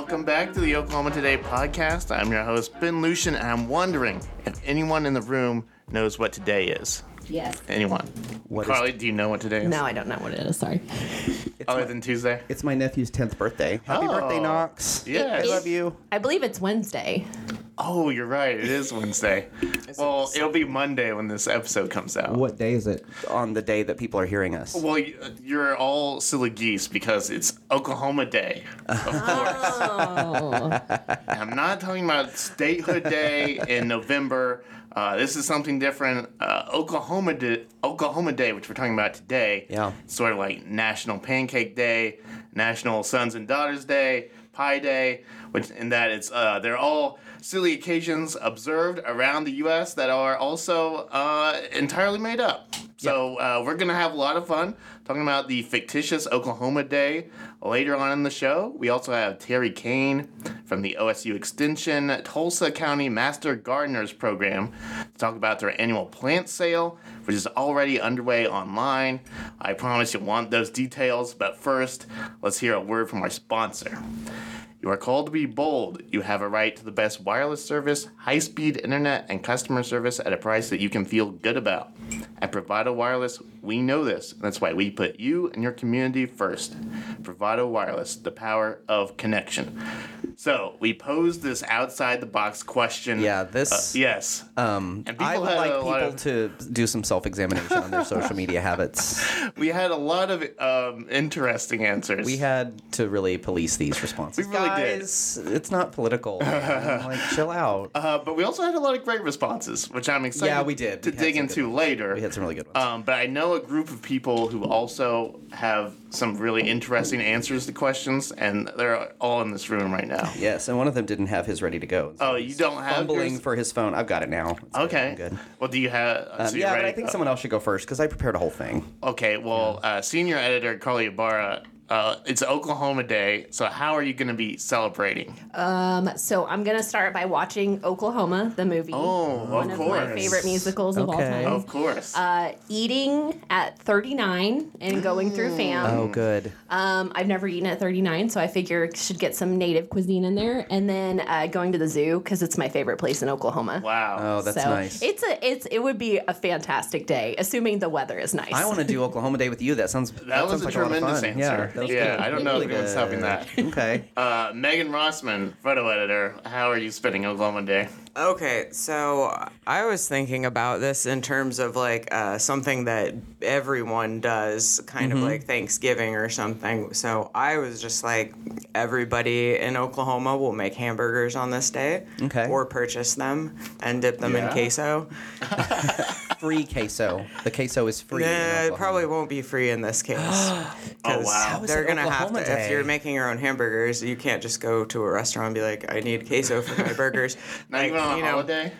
Welcome back to the Oklahoma Today podcast. I'm your host, Ben Luschen, and I'm wondering if anyone in the room knows what today is. Yes. Anyone? What is- Carly, do you know what today is? No, I don't know what it is. Sorry. Other than Tuesday? It's my nephew's 10th birthday. Happy Oh. birthday, Knox. Yes. I love you. I believe it's Wednesday. Oh, you're right. It is Wednesday. well, it'll be Monday when this episode comes out. What day is it? On the day that people are hearing us. Well, y- you're all silly geese because it's Oklahoma Day, of course. Oh. I'm not talking about Statehood Day in November. Uh, this is something different. Uh, Oklahoma Day, Oklahoma Day, which we're talking about today. Yeah. It's sort of like National Pancake Day, National Sons and Daughters Day, Pie Day, which in that it's uh, they're all silly occasions observed around the U.S. that are also uh, entirely made up. So uh, we're gonna have a lot of fun talking about the fictitious Oklahoma Day later on in the show. We also have Terri Cain from the OSU Extension Tulsa County Master Gardeners Program to talk about their annual plant sale, which is already underway online. I promise you'll want those details, but first, let's hear a word from our sponsor. You are called to be bold. You have a right to the best wireless service, high speed internet, and customer service at a price that you can feel good about. At Bravado Wireless, we know this. and That's why we put you and your community first. Bravado Wireless, the power of connection. So, we posed this outside the box question. Yeah, this- Uh, yes. Um, And I would like people of- to do some self examination on their social media habits. we had a lot of um, interesting answers. We had to really police these responses. We really did. Guys, it's not political. like, chill out. Uh, but we also had a lot of great responses, which I'm excited Yeah, we did. to We dig into later. We had some really good ones. Um, but I know a group of people who also have some really interesting answers to questions, and they're all in this room right now. yes, and one of them didn't have his ready to go. So Oh, you don't have fumbling yours? for his phone. I've got it now. It's good. Okay. I'm good. Well, do you have? Um, so yeah, but? I think someone else should go first because I prepared a whole thing. Okay. Well, uh, senior editor Carly Ibarra. Uh, it's Oklahoma Day, so how are you going to be celebrating? Um, so I'm gonna start by watching Oklahoma, the movie. Oh, one of of, my favorite musicals of all time. Of course. Uh, eating at 39 and going through FAM. Oh, good. Um, I've never eaten at 39, so I figure I should get some native cuisine in there, and then uh, going to the zoo because it's my favorite place in Oklahoma. wow. Oh, that's so nice. It's a it's it would be a fantastic day, assuming the weather is nice. I want to do Oklahoma Day with you. That sounds that, That was sounds a like a lot of tremendous fun. answer. Yeah, that was Yeah, good. I don't know if Really anyone's topping good. that. Okay. Uh, Megan Rossman, photo editor. How are you spending Oklahoma Day? Okay, so I was thinking about this in terms of like uh, something that everyone does, kind Mm-hmm. of like Thanksgiving or something. So I was just like, everybody in Oklahoma will make hamburgers on this day, Okay. or purchase them and dip them Yeah. in queso. free queso. The queso is free. in Nah, it probably won't be free in this case. Oh, wow. They're gonna have Oklahoma to. If you're making your own hamburgers, you can't just go to a restaurant and be like, "I need queso for my burgers." Not like, even on a know, holiday?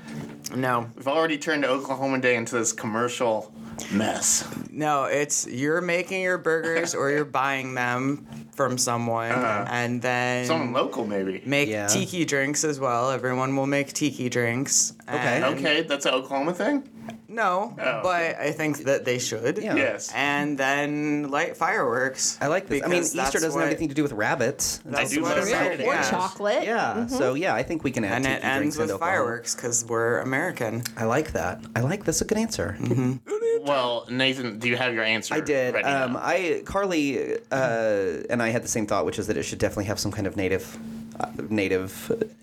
No, We've already turned Oklahoma Day into this commercial mess. No, it's you're making your burgers or you're buying them from someone, Uh-huh. and then Someone local, maybe. make Yeah. tiki drinks as well. Everyone will make tiki drinks. Okay. Okay, that's an Oklahoma thing? No, Oh. but I think that they should. Yeah. Yes. And then light fireworks. I like this. I mean, Easter doesn't what- have anything to do with rabbits. I That's do what love it that. is, or yeah. chocolate. Yeah. So yeah, I think we can add And it ends drinks with into fireworks because we're American. I like that. I like that's a good answer. Well, Nathan, do you have your answer? I did. Ready Um. I Carly uh, and I had the same thought, which is that it should definitely have some kind of native. Uh, native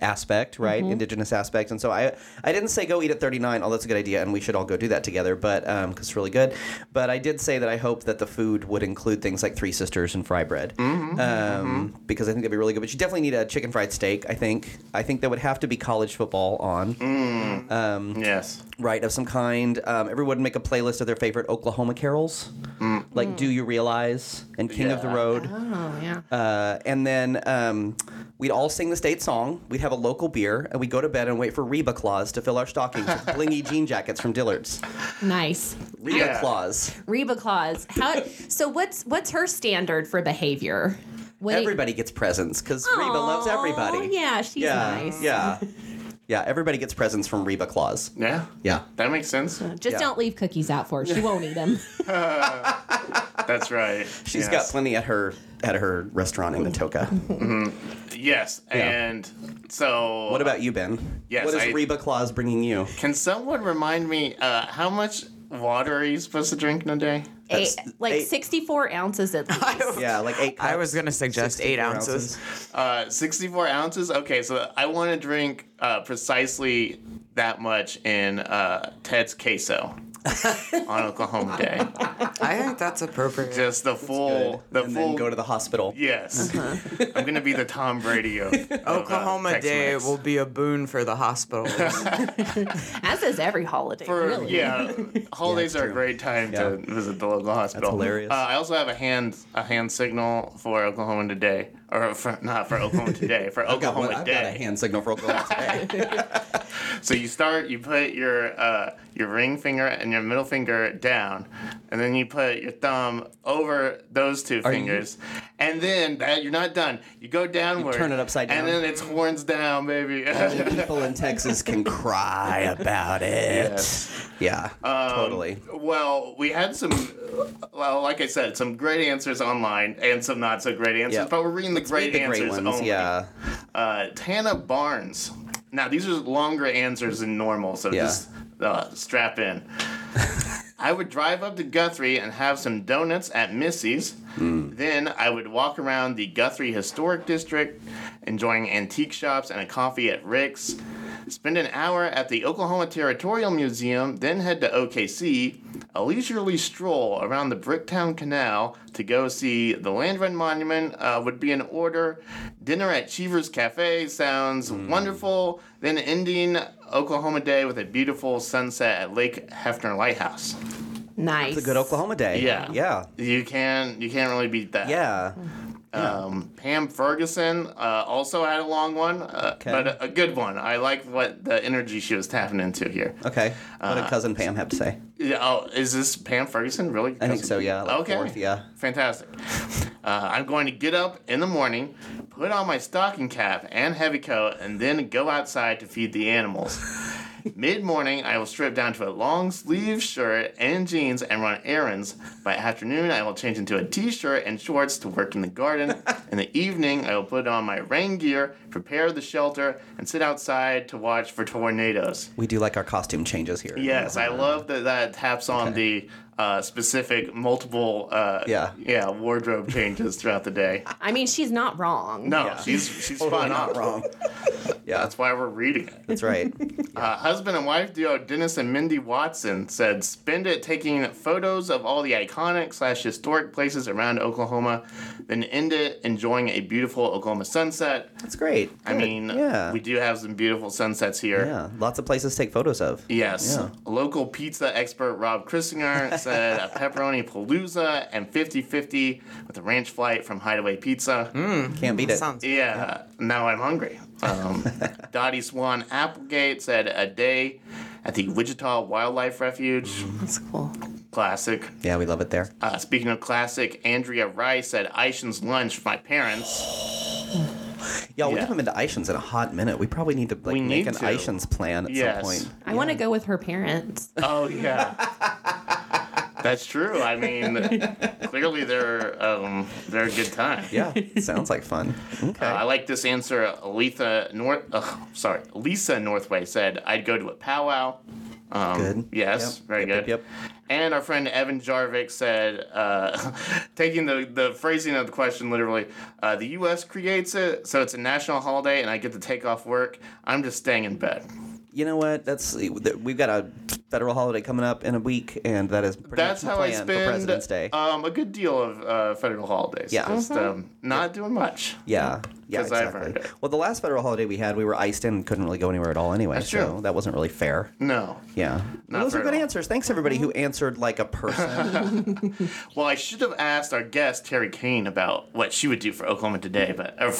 aspect, right? Indigenous aspect, and so I, I didn't say go eat at 39. Oh, that's a good idea, and we should all go do that together. But because it's really good. But I did say that I hope that the food would include things like Three Sisters and fry bread, um, because I think that'd be really good. But you definitely need a chicken fried steak. I think. I think there would have to be college football on. yes. right of some kind. Um, everyone make a playlist of their favorite Oklahoma carols, like "Do You Realize" and "King of the Road," Oh yeah. uh, and then um, we'd all sing the state song. We'd have a local beer, and we'd go to bed and wait for Reba Claus to fill our stockings with blingy jean jackets from Dillard's. Nice. Reba Yeah. Claus. Reba Claus. How? So what's what's her standard for behavior? What do you- Everybody gets presents because Reba loves everybody. Yeah, she's yeah, nice. yeah. Yeah, everybody gets presents from Reba Claus. Yeah, Yeah. that makes sense. Just Yeah. don't leave cookies out for her. She won't eat them. That's right. She's Yes. got plenty at her at her restaurant in Atoka. Yes, and so What about you, Ben? Yes, What is I- Reba Claus bringing you? Can someone remind me uh, how much water are you supposed to drink in a day? Eight, like eight- 64 ounces at least. Yeah, like eight. I was gonna suggest eight 64 ounces. Uh, 64 ounces? Okay, so I want to drink uh, precisely that much in uh, Ted's queso on Oklahoma Day. I think that's appropriate. Just the full, the and full. then go to the hospital. yes, I'm gonna be the Tom Brady of, of, uh, Oklahoma Tex-Mex. Day will be a boon for the hospitals. As is every holiday, For really. yeah, holidays Yeah, are a great time Yeah. to visit the local hospital. hilarious. Uh, I also have a hand a hand signal for Oklahoma today, or for, not for Oklahoma today, for I've got, Oklahoma one, I've got a hand signal for Oklahoma today. So you start, you put your uh, your ring finger and your middle finger down, and then you put your thumb over those two you- fingers, and then that you're not done. You go downward, turn it upside down. and then it's horns down, baby. People in Texas can cry about it. Yes. Yeah, Um, totally. Well, we had some, well, like I said, some great answers online and some not so great answers, Yeah. but we're reading the great the answers great ones, only. yeah. Uh, Tana Barnes. Now, these are longer answers than normal, so Yeah. just uh, strap in. I would drive up to Guthrie and have some donuts at Missy's. Hmm. Then I would walk around the Guthrie Historic District, enjoying antique shops and a coffee at Rick's. Spend an hour at the Oklahoma Territorial Museum, then head to OKC, a leisurely stroll around the Bricktown Canal to go see the Land Run Monument uh, would be in order. Dinner at Cheever's Cafe sounds wonderful. Then ending Oklahoma Day with a beautiful sunset at Lake Hefner Lighthouse. Nice. It's a good Oklahoma day. Yeah. Yeah. You can you can't really beat that. Yeah. Um, Pam Ferguson uh, also had a long one, uh, Okay. but a, a good one. I like what the energy she was tapping into here. Okay. What Uh, did cousin Pam have to say? Yeah, oh, is this Pam Ferguson really? I think so. Yeah. Like okay. Fourth, yeah. Fantastic. Uh, I'm going to get up in the morning, put on my stocking cap and heavy coat, and then go outside to feed the animals. Mid morning, I will strip down to a long sleeve shirt and jeans and run errands. By afternoon, I will change into a t shirt and shorts to work in the garden. in the evening, I will put on my rain gear, prepare the shelter, and sit outside to watch for tornadoes. We do like our costume changes here. Yes, I love that that taps on the uh, specific multiple uh, Yeah. yeah wardrobe changes throughout the day. I mean, she's not wrong. No, Yeah. she's she's Totally spot not on. wrong. yeah, That's why we're reading it. that's right. Uh, husband and wife duo Dennis and Mindy Watson said, "Spend it taking photos of all the iconic slash historic places around Oklahoma, then end it enjoying a beautiful Oklahoma sunset." That's great. I Good. mean, yeah. we do have some beautiful sunsets here. yeah, lots of places to take photos of. Yes. Yeah. Local pizza expert Rob Christinger said a pepperoni palooza and 50 50 with a ranch flight from Hideaway Pizza. Can't beat it. Sounds Yeah, now I'm hungry. Um, Dottie Swan Applegate said a day at the Wichita Wildlife Refuge. That's cool. Classic. Yeah, we love it there. Uh, speaking of classic, Andrea Rice said Eischen's lunch for my parents. Yeah, we haven't been to Eischens in a hot minute. We probably need to like We make need an to. Eischens plan at Yes. some point. I want to go with her parents. Oh yeah. That's true. I mean, clearly they're um, they're a good time. Yeah, sounds like fun. Okay. Uh, I like this answer. Letha North, uh, sorry, Lisa Northway said, "I'd go to a powwow." Um, Good. Yes, Yep, very yep, good. yep, yep. And our friend Evan Jarvik said, uh, taking the, the phrasing of the question literally, uh, the U.S. creates it, so it's a national holiday, and I get to take off work. I'm just staying in bed. you know what? That's we've got a federal holiday coming up in a week, and that is pretty That's much the how I spend for President's Day. Um, a good deal of uh, federal holidays. Yeah. Just um, not doing much. yeah, yeah, 'Cause I've exactly. earned it. Well, the last federal holiday we had, we were iced in and couldn't really go anywhere at all anyway. That's so true. that wasn't really fair. No. Yeah, Not those are good all. answers. Thanks everybody who answered like a person. Well, I should have asked our guest Terri Cain about what she would do for Oklahoma Today, but uh,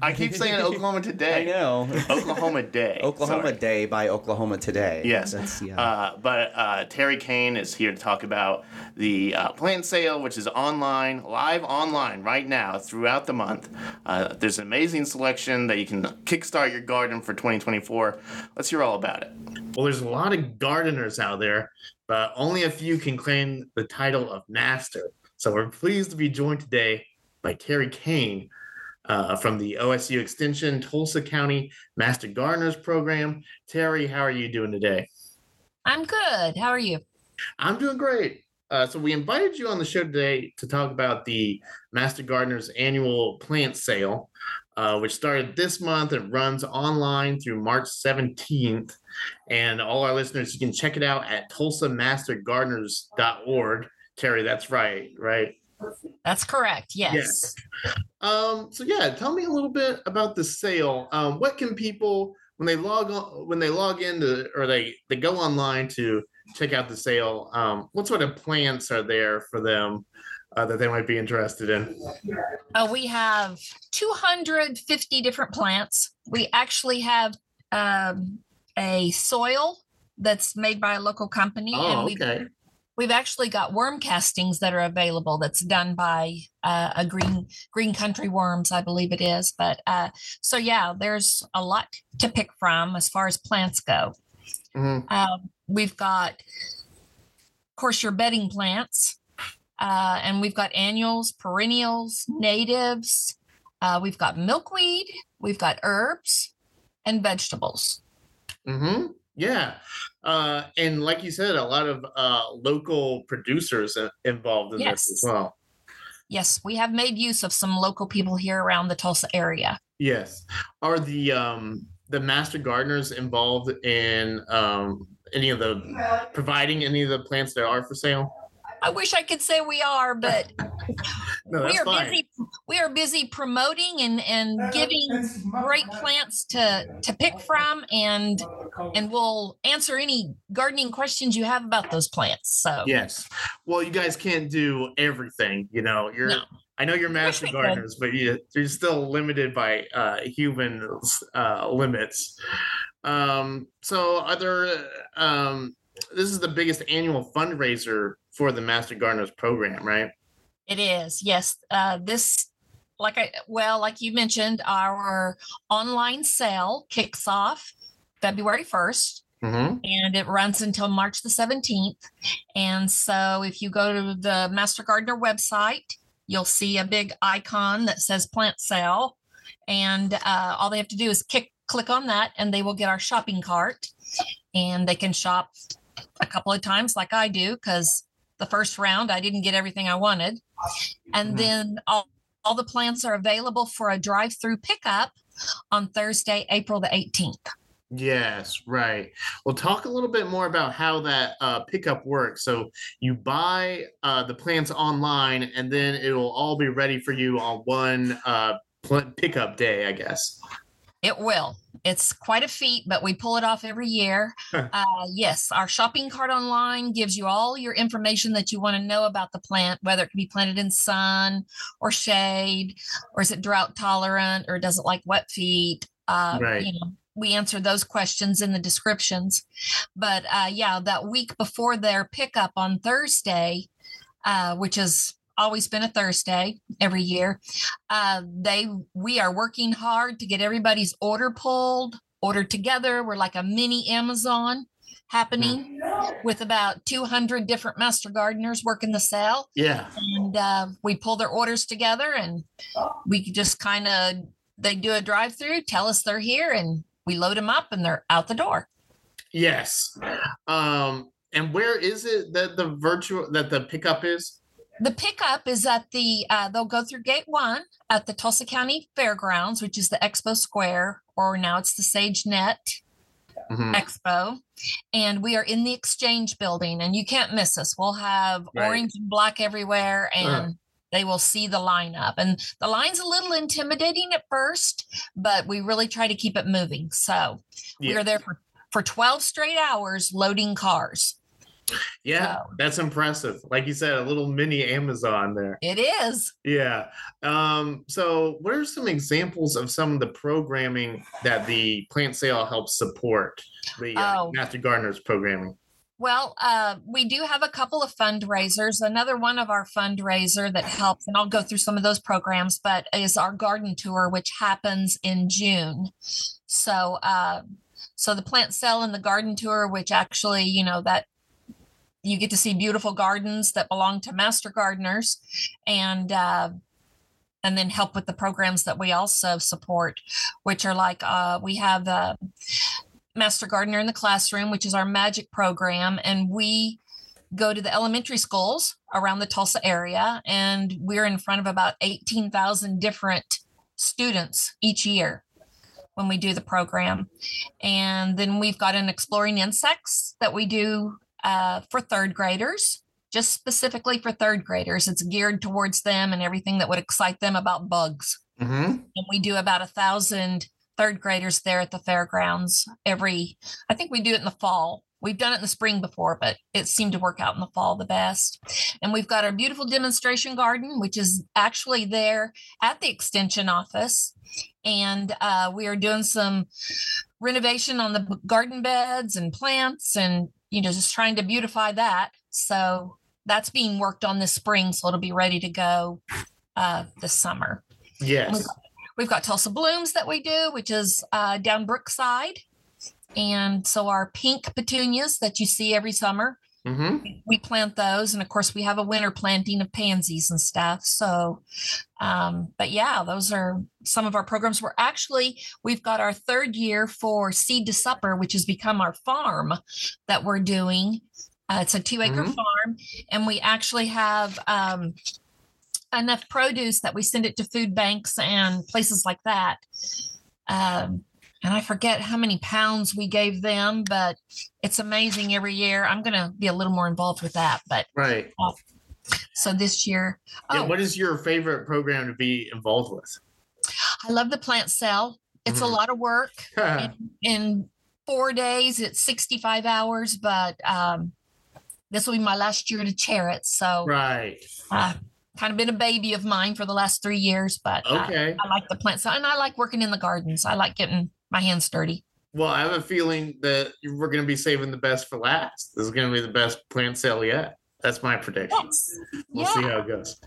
I keep saying Oklahoma Today. I know. Oklahoma Day. Oklahoma sorry. Day by Oklahoma Today. Yes. That's, yeah. Uh, but uh, Terri Cain is here to talk about the uh, plant sale, which is online, live online right now throughout the month. Uh, there's an amazing selection that you can kickstart your garden for 2024. Let's hear all about it. Well, there's a lot of gardeners out there, but only a few can claim the title of master. So we're pleased to be joined today by Terri Cain uh, from the OSU Extension Tulsa County Master Gardeners Program. Terri, how are you doing today? I'm good. How are you? I'm doing great. Uh, so we invited you on the show today to talk about the Master Gardeners annual plant sale, uh, which started this month and runs online through March 17th. And all our listeners, you can check it out at tulsamastergardeners.org. Terri, that's right, right? That's correct. Yes. Yes. Um, so yeah, tell me a little bit about the sale. Um, what can people when they log on when they log into or they they go online to check out the sale? Um, what sort of plants are there for them uh, that they might be interested in? Uh, we have 250 different plants. We actually have um, a soil that's made by a local company, Oh, and we've okay. We've actually got worm castings that are available. That's done by uh, a green green country worms, I believe it is. But uh, so yeah, there's a lot to pick from as far as plants go. Mhm. Um, we've got, of course, your bedding plants, uh, and we've got annuals, perennials, natives. Uh, we've got milkweed, we've got herbs, and vegetables. Mm-hmm. Yeah. Uh, and like you said, a lot of uh, local producers uh, involved in this as well. Yes, we have made use of some local people here around the Tulsa area. Yes. Are the um the master gardeners involved in um any of the providing any of the plants that are for sale? I wish I could say we are, but No, we are fine. busy. We are busy promoting and and giving great plants to to pick from, and and we'll answer any gardening questions you have about those plants. So Yes. Well, you guys can't do everything. You know, you're. No. I know you're master gardeners, but you, you're still limited by uh, human uh, limits. Um, so, are there? Um, this is the biggest annual fundraiser for the Master Gardeners program, right? it is. Yes, uh, this. Like I well, like you mentioned, our online sale kicks off February first. Mm-hmm. and it runs until March the 17th. And so if you go to the Master Gardener website, you'll see a big icon that says plant sale. And uh, all they have to do is kick, click on that, and they will get our shopping cart. And they can shop a couple of times, like I do, because the first round I didn't get everything I wanted. And Mhm. then all, all the plants are available for a drive through pickup on Thursday, April the 18th. Yes, right. Well, talk a little bit more about how that uh, pickup works. So you buy uh, the plants online, and then it will all be ready for you on one uh, pl- pickup day, I guess. It will. It's quite a feat, but we pull it off every year. Uh, yes, our shopping cart online gives you all your information that you want to know about the plant, whether it can be planted in sun or shade, or is it drought tolerant, or does it like wet feet? Uh, Right. You know, we answer those questions in the descriptions. But uh, yeah, that week before their pickup on Thursday, uh, which has always been a Thursday every year, uh, they we are working hard to get everybody's order pulled, ordered together. We're like a mini Amazon happening with about 200 different master gardeners working the sale Yeah. and uh, we pull their orders together and we just kind of they do a drive through tell us they're here and we load them up and they're out the door Yes. Um, and where is it that the virtual that the pickup is? The pickup is at the uh, they'll go through gate one at the tulsa county fairgrounds which is the expo square or now it's the SageNet Mhm. expo. And we are in the exchange building and you can't miss us. We'll have Right. orange and black everywhere and they will see the lineup. And the line's a little intimidating at first but we really try to keep it moving. So we are there for for 12 straight hours loading cars Yeah, So- that's impressive. Like you said, a little mini Amazon there. it is Yeah. Um, so, what are some examples of some of the programming that the plant sale helps support the uh, Oh. Master Gardeners programming? Well, uh, we do have a couple of fundraisers. Another one of our fundraiser that helps, and I'll go through some of those programs, but is our garden tour, which happens in June. So, uh, so the plant sale and the garden tour, which actually, you know, that you get to see beautiful gardens that belong to master gardeners, and uh, and then help with the programs that we also support, which are like uh, we have. Uh, Master Gardener in the Classroom, which is our magic program. And we go to the elementary schools around the Tulsa area, and we're in front of about 18,000 different students each year when we do the program. And then we've got an Exploring Insects that we do uh, for third graders. Just specifically for third graders, it's geared towards them and everything that would excite them about bugs. Mm-hmm. And we do about a thousand third graders there at the fairgrounds every i think we do it in the fall we've done it in the spring before but it seemed to work out in the fall the best and we've got our beautiful demonstration garden which is actually there at the extension office and uh, we are doing some renovation on the garden beds and plants and you know just trying to beautify that so that's being worked on this spring so it'll be ready to go uh, this summer Yes. We've got Tulsa Blooms that we do, which is uh, down Brookside. And so our pink petunias that you see every summer, Mm-hmm. we plant those. And of course, we have a winter planting of pansies and stuff. So, um, but yeah, those are some of our programs. We're actually, we've got our third year for Seed to Supper, which has become our farm that we're doing. Uh, it's a two acre Mhm. farm. And we actually have, um, enough produce that we send it to food banks and places like that. Um, and I forget how many pounds we gave them, but it's amazing every year. I'm going to be a little more involved with that. But Right. so this year, Yeah, oh, what is your favorite program to be involved with? I love the plant cell. It's a Mhm. lot of work. in, in four days, it's 65 hours, but um, this will be my last year to chair it. So right. uh, kind of been a baby of mine for the last three years, but uh, Okay. I like the plants and I like working in the gardens. I like getting my hands dirty. Well, I have a feeling that we're going to be saving the best for last. This is going to be the best plant sale yet. That's my prediction. Yes. We'll yeah. see how it goes.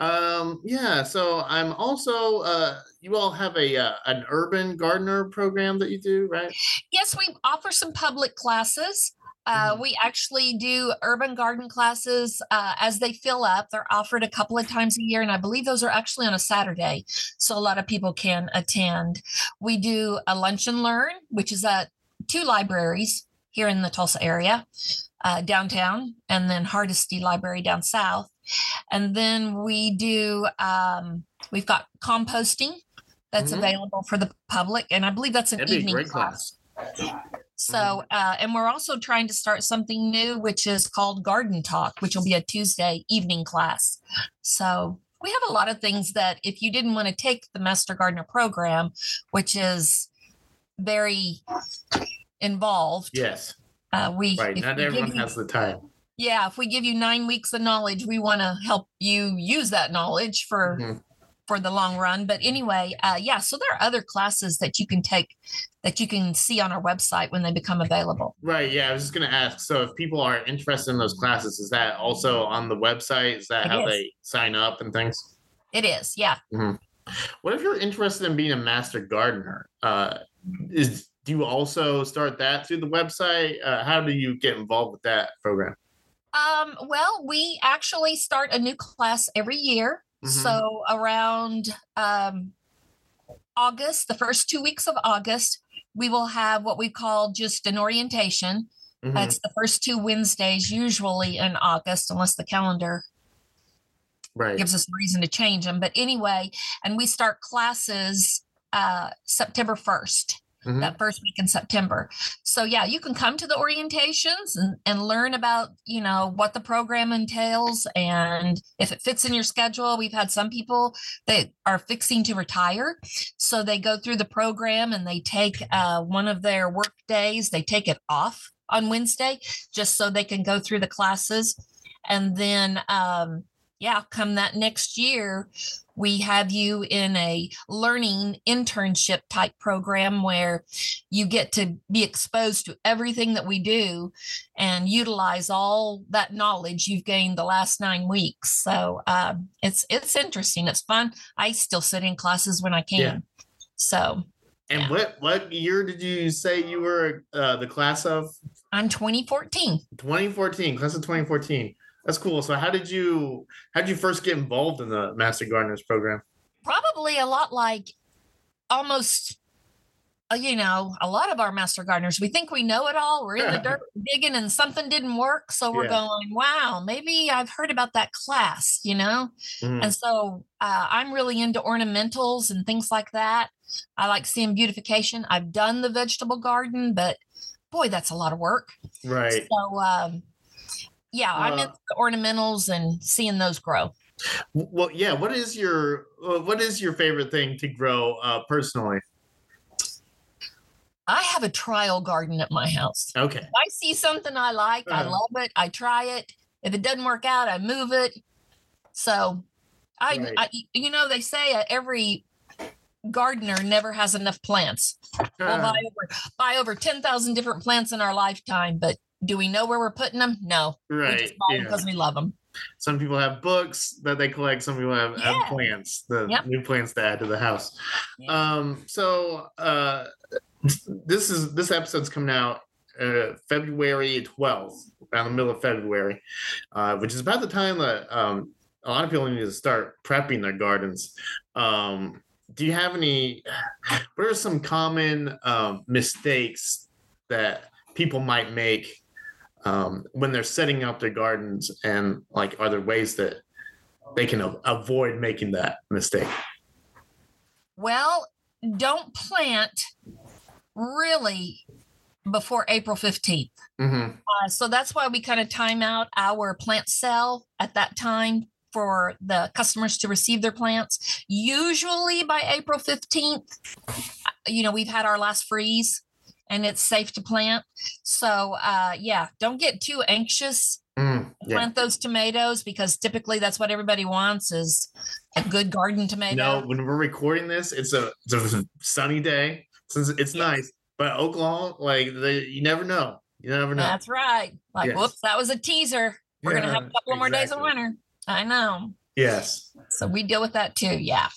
Um, yeah. So I'm also. Uh, you all have a uh, an urban gardener program that you do, right? Yes, we offer some public classes. Uh, Mhm. We actually do urban garden classes uh, as they fill up. They're offered a couple of times a year, and I believe those are actually on a Saturday, so a lot of people can attend. We do a lunch and learn, which is at two libraries here in the Tulsa area, uh, downtown, and then Hardesty Library down south. And then we do. Um, we've got composting that's Mhm. available for the public, and I believe that's an That'd evening great class. class. So, uh, and we're also trying to start something new, which is called Garden Talk, which will be a Tuesday evening class. So, we have a lot of things that if you didn't want to take the Master Gardener program, which is very involved, Yes. Uh, we, Right. Not we everyone you- has the time. yeah, if we give you nine weeks of knowledge, we want to help you use that knowledge for Mhm. for the long run. But anyway, uh, yeah, so there are other classes that you can take that you can see on our website when they become available. Right. Yeah. I was just going to ask. So, if people are interested in those classes, is that also on the website? Is that It how is. they sign up and things? It is, yeah. What if you're interested in being a master gardener? Uh, is do you also start that through the website? Uh, how do you get involved with that program? Um, well, we actually start a new class every year. Mhm. So around um, August, the first two weeks of August, we will have what we call just an orientation. Mhm. That's the first two Wednesdays, usually in August, unless the calendar right. gives us a reason to change them. But anyway, and we start classes uh, September 1st, Mhm. that first week in September. So yeah, you can come to the orientations and, and learn about, you know, what the program entails and if it fits in your schedule. We've had some people that are fixing to retire. So they go through the program and they take uh, one of their work days, they take it off on Wednesday just so they can go through the classes. And then um, yeah, come that next year, we have you in a learning internship type program where you get to be exposed to everything that we do and utilize all that knowledge you've gained the last nine weeks. So um, it's it's interesting. It's fun. I still sit in classes when I can. Yeah. So And Yeah. what what year did you say you were uh, the class of? I'm 2014. 2014, class of 2014. That's cool. So how did you how did you first get involved in the Master Gardeners program? Probably a lot like almost, uh, you know, a lot of our master gardeners. We think we know it all. We're in the dirt digging and something didn't work. So we're Yeah. going, wow, maybe I've heard about that class, you know? Mhm. And so uh, I'm really into ornamentals and things like that. I like seeing beautification. I've done the vegetable garden, but boy, that's a lot of work. Right. So, um, yeah, I'm Uh, into ornamentals and seeing those grow. Well, yeah. What is your what is your favorite thing to grow uh, personally? I have a trial garden at my house. Okay. If I see something I like, I Uh-huh. love it. I try it. If it doesn't work out, I move it. So, I, Right. I you know, they say uh, every gardener never has enough plants. We'll Uh, buy over buy over ten thousand different plants in our lifetime, but do we know where we're putting them? No, we right. just buy them because we love them. Some people have books that they collect. Some people have, have plants, the Yep. new plants to add to the house. Yeah. Um. So, uh, this is this episode's coming out uh, February twelfth, around the middle of February, uh, which is about the time that um a lot of people need to start prepping their gardens. Um. Do you have any? What are some common um, mistakes that people might make um, when they're setting up their gardens and like are there ways that they can a- avoid making that mistake Well, don't plant really before April fifteenth. mm-hmm. Uh, so that's why we kind of time out our plant sale at that time for the customers to receive their plants. Usually by April 15th, uh, you know, we've had our last freeze and it's safe to plant. So, uh, yeah, don't get too anxious. mm, yeah Plant those tomatoes because typically that's what everybody wants is a good garden tomato. no when we're recording this it's a, it's a sunny day since it's Yes. nice but oklahoma like they, you never know you never know That's right. Like, Yes. whoops, that was a teaser. We're going to have a couple of more days of winter. I know. yes So we deal with that too. Yeah.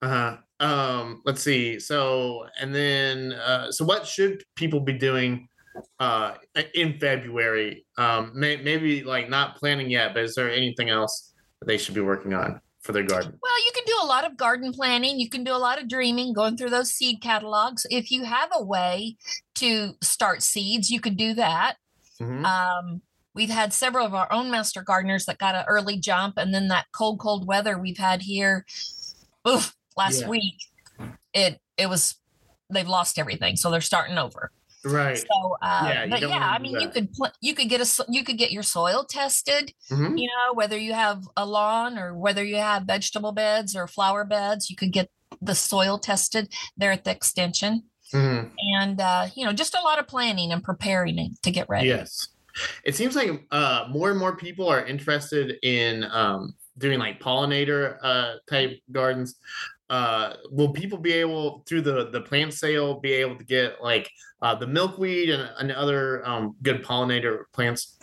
uh-huh um let's see so and then uh so what should people be doing uh in february um may, maybe like not planning yet but is there anything else that they should be working on for their garden Well, you can do a lot of garden planning. You can do a lot of dreaming, going through those seed catalogs. If you have a way to start seeds, you could do that. Mhm. Um, we've had several of our own master gardeners that got an early jump, and then that cold, cold weather we've had here, oof, last Yeah. week, it it was they've lost everything, so they're starting over. right So, uh, Yeah, but yeah, I mean, you could pl- you could get a you could get your soil tested Mhm. you know, whether you have a lawn or whether you have vegetable beds or flower beds, you could get the soil tested there at the extension. Mhm. And, uh, you know, just a lot of planning and preparing to get ready. Yes. It seems like uh, more and more people are interested in um, doing like pollinator uh, type gardens. Uh, will people be able through the the plant sale be able to get like uh, the milkweed and, and other um, good pollinator plants?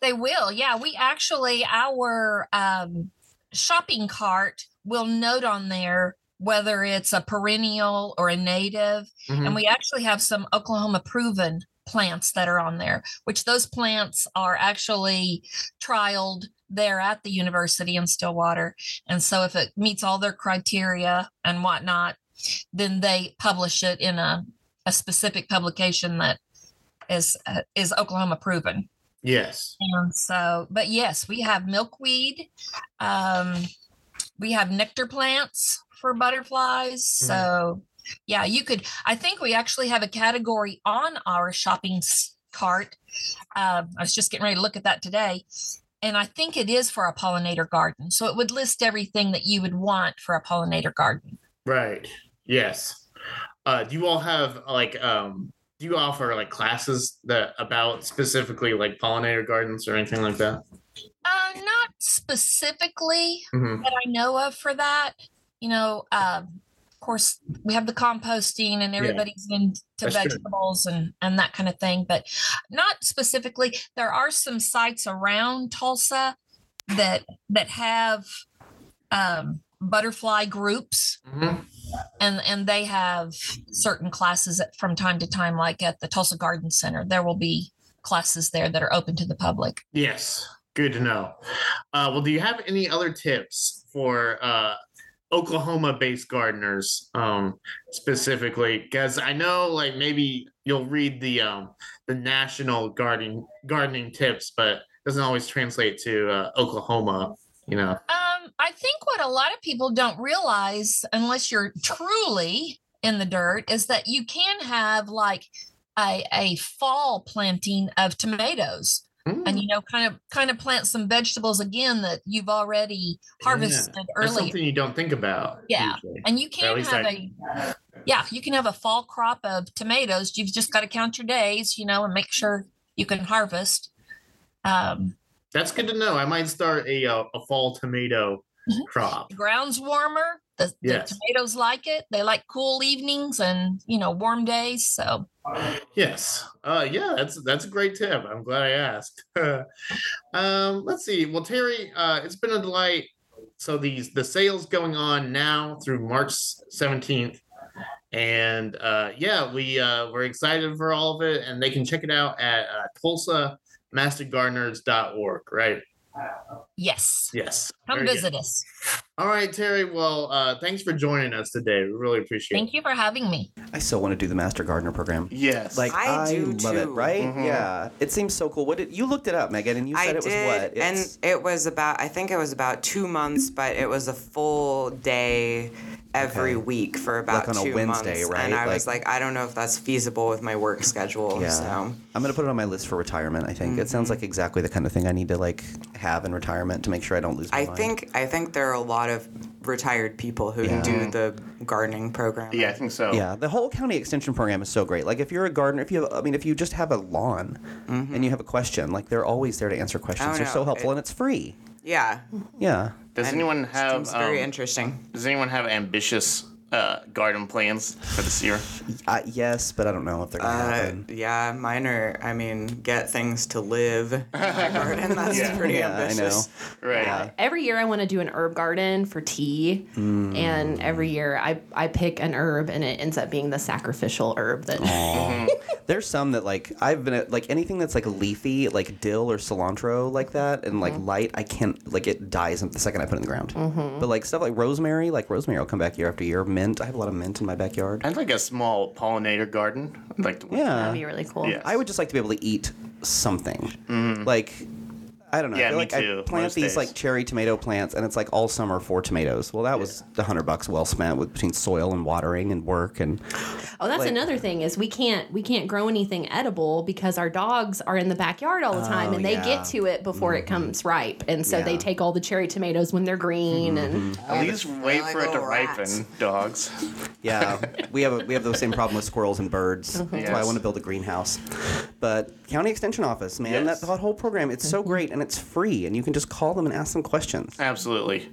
They will. Yeah. We actually, our um, shopping cart will note on there whether it's a perennial or a native. Mhm. And we actually have some Oklahoma proven plants that are on there, which those plants are actually trialed there at the university in Stillwater. And so if it meets all their criteria and whatnot, then they publish it in a, a specific publication that is uh, is Oklahoma proven. Yes. And so, but yes, we have milkweed. Um, we have nectar plants for butterflies. Mhm. So, yeah, you could. I think we actually have a category on our shopping cart. Um, I was just getting ready to look at that today. And I think it is for a pollinator garden. So it would list everything that you would want for a pollinator garden. Right. Yes. Uh, do you all have like um, do you offer like classes that about specifically like pollinator gardens or anything like that? Uh, not specifically Mhm. that I know of for that. You know, um, course, we have the composting and everybody's into That's vegetables and and that kind of thing, but not specifically. There are some sites around Tulsa that that have um, butterfly groups Mhm. and and they have certain classes at, from time to time like at the tulsa garden center there will be classes there that are open to the public Yes, good to know. Uh, well, do you have any other tips for uh, Oklahoma-based gardeners um, specifically? Because I know, like, maybe you'll read the um, the national gardening gardening tips, but doesn't always translate to uh, Oklahoma. You know. um i think what a lot of people don't realize unless you're truly in the dirt is that you can have like a, a fall planting of tomatoes Mm, and you know kind of kind of plant some vegetables again that you've already yeah. harvested That's earlier something you don't think about. Yeah. usually. And you can have I- a yeah, you can have a fall crop of tomatoes. You've just got to count your days, you know, and make sure you can harvest. Um, That's good to know. I might start a uh, a fall tomato. Crop. the ground's warmer. The, the tomatoes like it. They like cool evenings and you know warm days. So Yes. Uh, yeah, that's that's a great tip. I'm glad I asked. um, let's see. Well, Terri, uh, it's been a delight. So these the sales going on now through March 17th. And uh, yeah, we uh, we're excited for all of it, and they can check it out at uh, TulsaMasterGardeners.org. Right? Yes, Yes. come Very good. visit us. All right, Terri. Well, uh, thanks for joining us today. We really appreciate it. Thank you for having me. I so want to do the Master Gardener program. Yes. Like I I, do love it, too. right? Mhm. Yeah, it seems so cool. What did you looked it up, Megan, and you said I it was did, what? and it was about. I think it was about two months, but it was a full day every Okay. week for about like on a two Wednesday, months. right? And I was Like- like, I don't know if that's feasible with my work schedule. yeah, So I'm gonna put it on my list for retirement. I think it sounds Mm-hmm. like exactly the kind of thing I need to like have in retirement to make sure I don't lose my I mind. think I think there are a lot of retired people who Yeah. do the gardening program. yeah, I think so. Yeah, the whole county extension program is so great. Like if you're a gardener, if you have, I mean, if you just have a lawn and you have a question, like they're always there to answer questions. Mm-hmm. Oh, they're no, so helpful it- and it's free. Yeah. Yeah. Does And anyone it have seems very um, interesting. Does anyone have ambitious uh, garden plans for this year? Uh, yes, but I don't know if they're gonna Uh, happen. yeah, mine are. I mean, get things to live in my garden. That's Yeah. pretty Yeah, I ambitious. Right. Yeah. Every year I want to do an herb garden for tea, Mm. and every year I, I pick an herb and it ends up being the sacrificial herb that There's some that like I've been at, like anything that's like leafy, like dill or cilantro, like that, and Mm-hmm. like light. I can't like it dies the second I put it in the ground. But like stuff like rosemary, like rosemary will come back year after year. Mint, I have a lot of mint in my backyard. I'd like a small pollinator garden. I'd like to that'd be really cool. Yeah. I would just like to be able to eat something. Mm-hmm. Like I don't know. Yeah, I feel me like I plant these days. like cherry tomato plants, and it's like all summer for tomatoes. Well, that was a hundred bucks well spent with between soil and watering and work and Oh, that's Like- another thing is we can't we can't grow anything edible because our dogs are in the backyard all the time Oh, and they yeah. get to it before it mm-hmm. comes ripe, and so they take all the cherry tomatoes when they're green and mm-hmm. At least wait for it to rats. ripen, dogs. Yeah, we have a, we have the same problem with squirrels and birds. Mm-hmm. That's why I want to build a greenhouse. But county extension office, man, Yes. that, that whole program, it's so great and it's free, and you can just call them and ask them questions. Absolutely.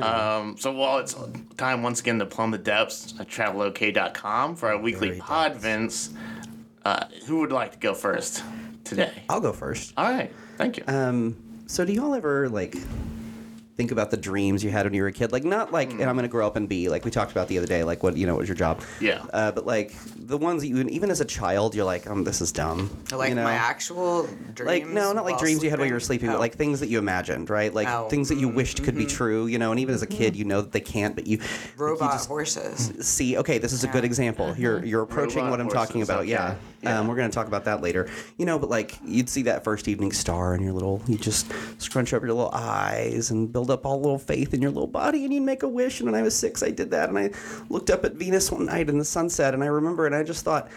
Um, so while it's time once again to plumb the depths at travelok.com for our weekly Very podvents, uh, who would like to go first today? I'll go first. All right. Thank you. Um, so do y'all ever like think about the dreams you had when you were a kid? Like not like, and mm. I'm gonna grow up and be like we talked about the other day. Like what you know, what was your job? Yeah. Uh, but like the ones that you even as a child, you're like, um, this is dumb. Like you know? my actual dreams. like no, not like while dreams you had while you were sleeping? sleeping, but Oh. like things that you imagined, right? Like Oh. things that you mm-hmm. wished could be mm-hmm. true, you know. And even as a kid, mm-hmm. you know that they can't, but you like, you robot just horses. see. Okay, this is a good example. You're you're approaching Robot what I'm talking about. okay. Yeah. Yeah. Um, we're gonna talk about that later. You know, but like you'd see that first evening star, and your little you just scrunch up your little eyes and build up all little faith in your little body, and you'd make a wish. And when I was six, I did that, and I looked up at Venus one night in the sunset, and I remember, and I just thought,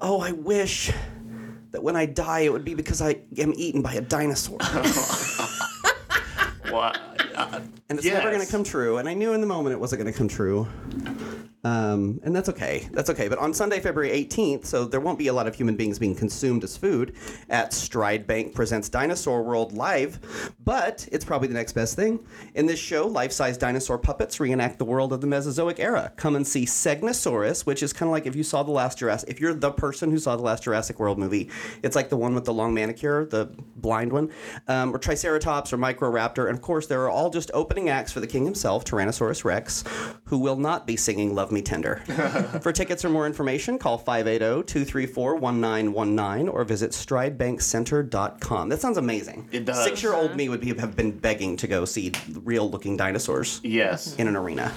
oh, I wish. That when I die, it would be because I am eaten by a dinosaur. What? Uh, and it's never going to come true. And I knew in the moment it wasn't going to come true. Um, and that's okay. That's okay. But on Sunday, February 18th, so there won't be a lot of human beings being consumed as food at Stride Bank Presents Dinosaur World Live, but it's probably the next best thing. In this show, life size dinosaur puppets reenact the world of the Mesozoic era. Come and see Segnosaurus, which is kind of like if you saw the last Jurassic, if you're the person who saw the last Jurassic World movie, it's like the one with the long manicure, the blind one, um, or Triceratops or Microraptor. And of course, there are all just opening acts for the king himself, Tyrannosaurus Rex, who will not be singing Love Me Tender. for tickets or more information, call 580 234 1919 or visit stridebankcenter.com. That sounds amazing. It does. Six year old me would be, have been begging to go see real looking dinosaurs Yes. in an arena.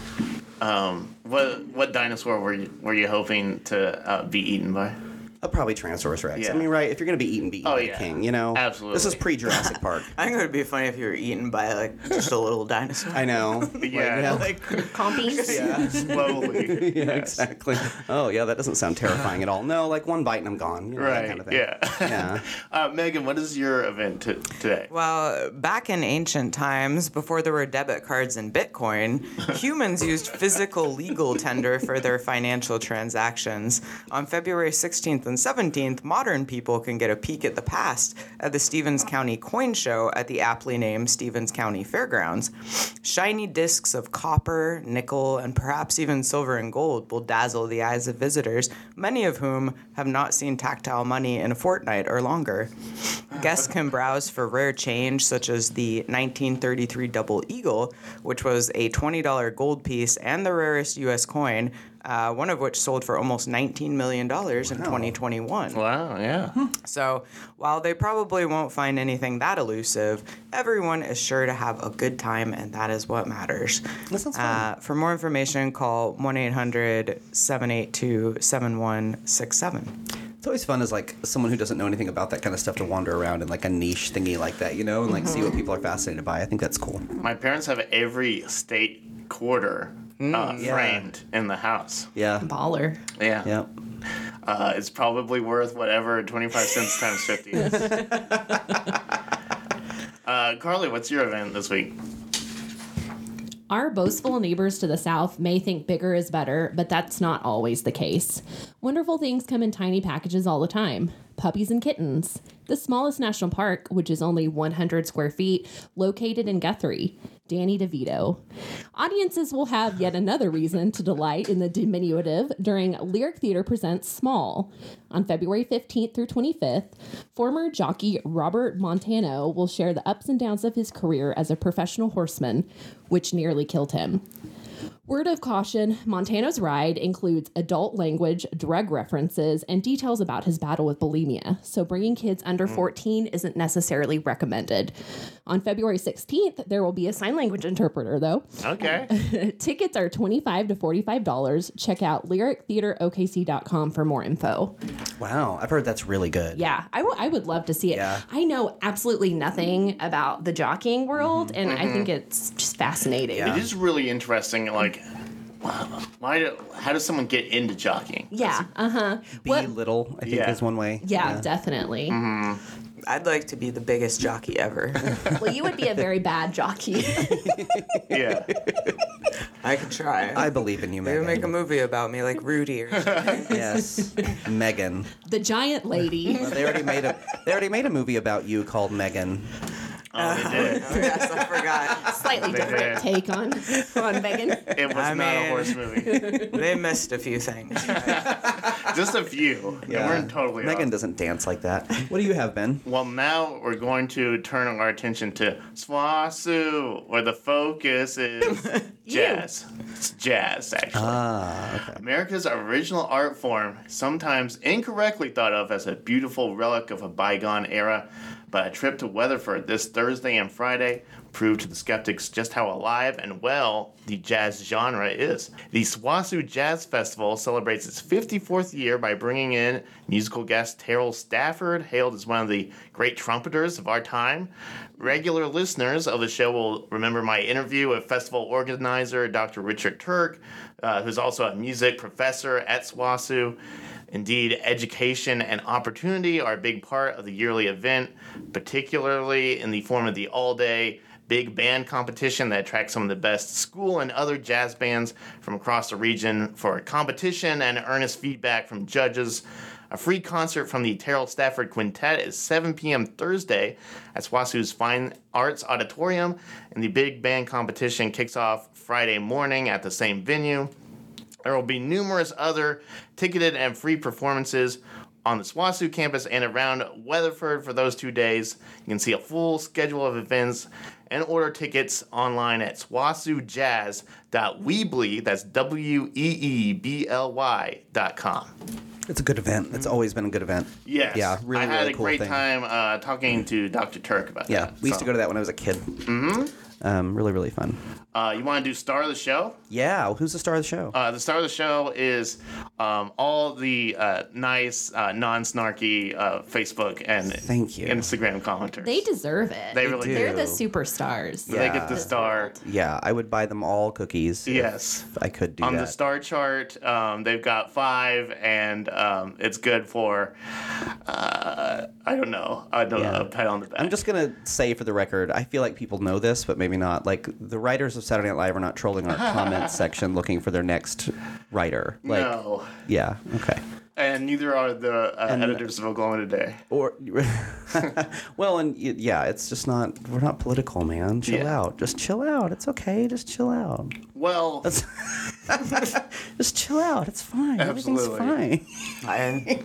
Um, what what dinosaur were you were you hoping to uh, be eaten by? Uh, probably Tyrannosaurus Rex. Yeah. I mean, right? If you're going to be eaten, be eaten Oh, by yeah. the king, you know? Absolutely. This is pre Jurassic Park. I think it would be funny if you were eaten by like just a little dinosaur. I know. Yeah, like Compies. Yeah. slowly. yeah, Yes. exactly. Oh, yeah, that doesn't sound terrifying at all. No, like one bite and I'm gone. You know, that Right. kind of thing. yeah. Yeah. uh, Megan, what is your event t- today? Well, back in ancient times, before there were debit cards and Bitcoin, humans used physical legal tender for their financial transactions. On February 16th and 17th, modern people can get a peek at the past at the Stephens County Coin Show at the aptly named Stephens County Fairgrounds. Shiny discs of copper, nickel, and perhaps even silver and gold will dazzle the eyes of visitors, many of whom have not seen tactile money in a fortnight or longer. Guests can browse for rare change, such as the 1933 Double Eagle, which was a $20 gold piece and the rarest U.S. coin, uh, one of which sold for almost $19 million in 2021. Wow. Yeah. So, while they probably won't find anything that elusive, everyone is sure to have a good time, and that is what matters. That sounds fun. Uh, for more information, call 1 800 782 7167. It's always fun as like someone who doesn't know anything about that kind of stuff to wander around in like a niche thingy like that, you know, and like see what people are fascinated by. I think that's cool. My parents have every state quarter uh, yeah. framed in the house. Yeah. Baller. Yeah. Yeah. Uh, it's probably worth whatever 25 cents times 50 is. uh, Carly, what's your event this week? Our boastful neighbors to the south may think bigger is better, but that's not always the case. Wonderful things come in tiny packages all the time puppies and kittens. The smallest national park, which is only 100 square feet, located in Guthrie. Danny DeVito. Audiences will have yet another reason to delight in the diminutive during Lyric Theater Presents Small. On February 15th through 25th, former jockey Robert Montano will share the ups and downs of his career as a professional horseman, which nearly killed him. Word of caution Montano's ride includes adult language, drug references, and details about his battle with bulimia, so bringing kids under mm. 14 isn't necessarily recommended. On February 16th, there will be a sign language interpreter, though. Okay. Tickets are 25 to $45. Check out lyrictheaterokc.com for more info. Wow. I've heard that's really good. Yeah, I, w- I would love to see it. Yeah. I know absolutely nothing about the jockeying world, mm-hmm. and I mm-hmm. think it's just fascinating. Yeah. It is really interesting. Like, why? Do, how does someone get into jockeying? Yeah, uh huh. Be What? little, I think, Yeah. is one way. Yeah, definitely. I'd like to be the biggest jockey ever. Well, you would be a very bad jockey. Yeah. I could try. I believe in you, Maybe Megan. make a movie about me, like Rudy or something. yes, Megan. the giant lady. They already made a they already made a movie about you called Megan. Oh, they did. Oh, yes, I forgot. Slightly They different did. take on on Megan. It was I not a mean- horse movie. They missed a few things. Just a few. They weren't totally Megan off. doesn't dance like that. What do you have, Ben? Well, now we're going to turn our attention to SWOSU, where the focus is jazz. It's jazz, actually. Ah, okay. America's original art form, sometimes incorrectly thought of as a beautiful relic of a bygone era, but a trip to Weatherford this Thursday and Friday proved to the skeptics just how alive and well the jazz genre is. The SWOSU Jazz Festival celebrates its 54th year by bringing in musical guest Terrell Stafford, hailed as one of the great trumpeters of our time. Regular listeners of the show will remember my interview with festival organizer Dr. Richard Turk, uh, who's also a music professor at SWOSU. Indeed, education and opportunity are a big part of the yearly event, particularly in the form of the all day big band competition that attracts some of the best school and other jazz bands from across the region for competition and earnest feedback from judges. A free concert from the Terrell Stafford Quintet is 7 p.m. Thursday at SWOSU's Fine Arts Auditorium, and the big band competition kicks off Friday morning at the same venue. There will be numerous other ticketed and free performances on the SWOSU campus and around Weatherford for those two days. You can see a full schedule of events and order tickets online at swosujazz.weebly, that's W E E B L Y dot com. It's a good event. It's always been a good event. Yes. Yeah, really, I had really a cool great thing. time uh, talking to Dr. Turk about Yeah, that. Yeah, we used to go to that when I was a kid. Mm-hmm. Um, really, really fun. Uh, you want to do Star of the Show? Yeah, who's the star of the show? Uh, the star of the show is um, all the uh, nice, uh, non-snarky uh, Facebook and Thank you. Instagram commenters. They deserve it. They really do. They're the do. superstars. They get the star. yeah, I would buy them all cookies. if Yes. I could do that. On that. the star chart, um, they've got five, and um, it's good for, uh, I don't know, I don't Yeah. know, a pat on the back. I'm just gonna say for the record, I feel like people know this, but maybe not. Like the writers of Saturday Night Live are not trolling our comment section looking for their next writer. Like, no. yeah, okay. And neither are the uh, editors of Oklahoma Today. Or, well, and yeah, it's just not. We're not political, man. Chill Yeah. out. Just chill out. It's okay. Just chill out. Well, Just chill out. It's fine. Everything's Absolutely. fine. I,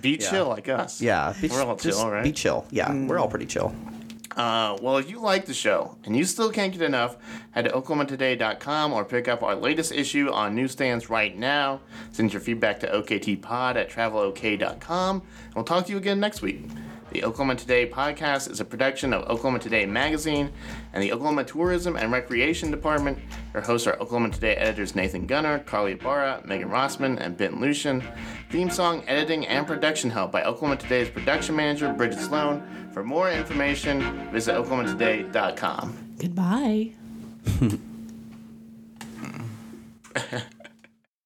be chill like us. Yeah, be, We're all chill, right? Be chill. Yeah, we're all pretty chill. Uh, well, if you like the show and you still can't get enough, head to oklahomatoday.com or pick up our latest issue on newsstands right now. Send your feedback to oktpod at travelok.com. And we'll talk to you again next week. The Oklahoma Today podcast is a production of Oklahoma Today magazine and the Oklahoma Tourism and Recreation Department. Your hosts are Oklahoma Today editors Nathan Gunter, Carly Barra, Megan Rossman, and Ben Luschen. Theme song editing and production help by Oklahoma Today's production manager Bridget Sloan. For more information, visit oklahomatoday.com. Goodbye.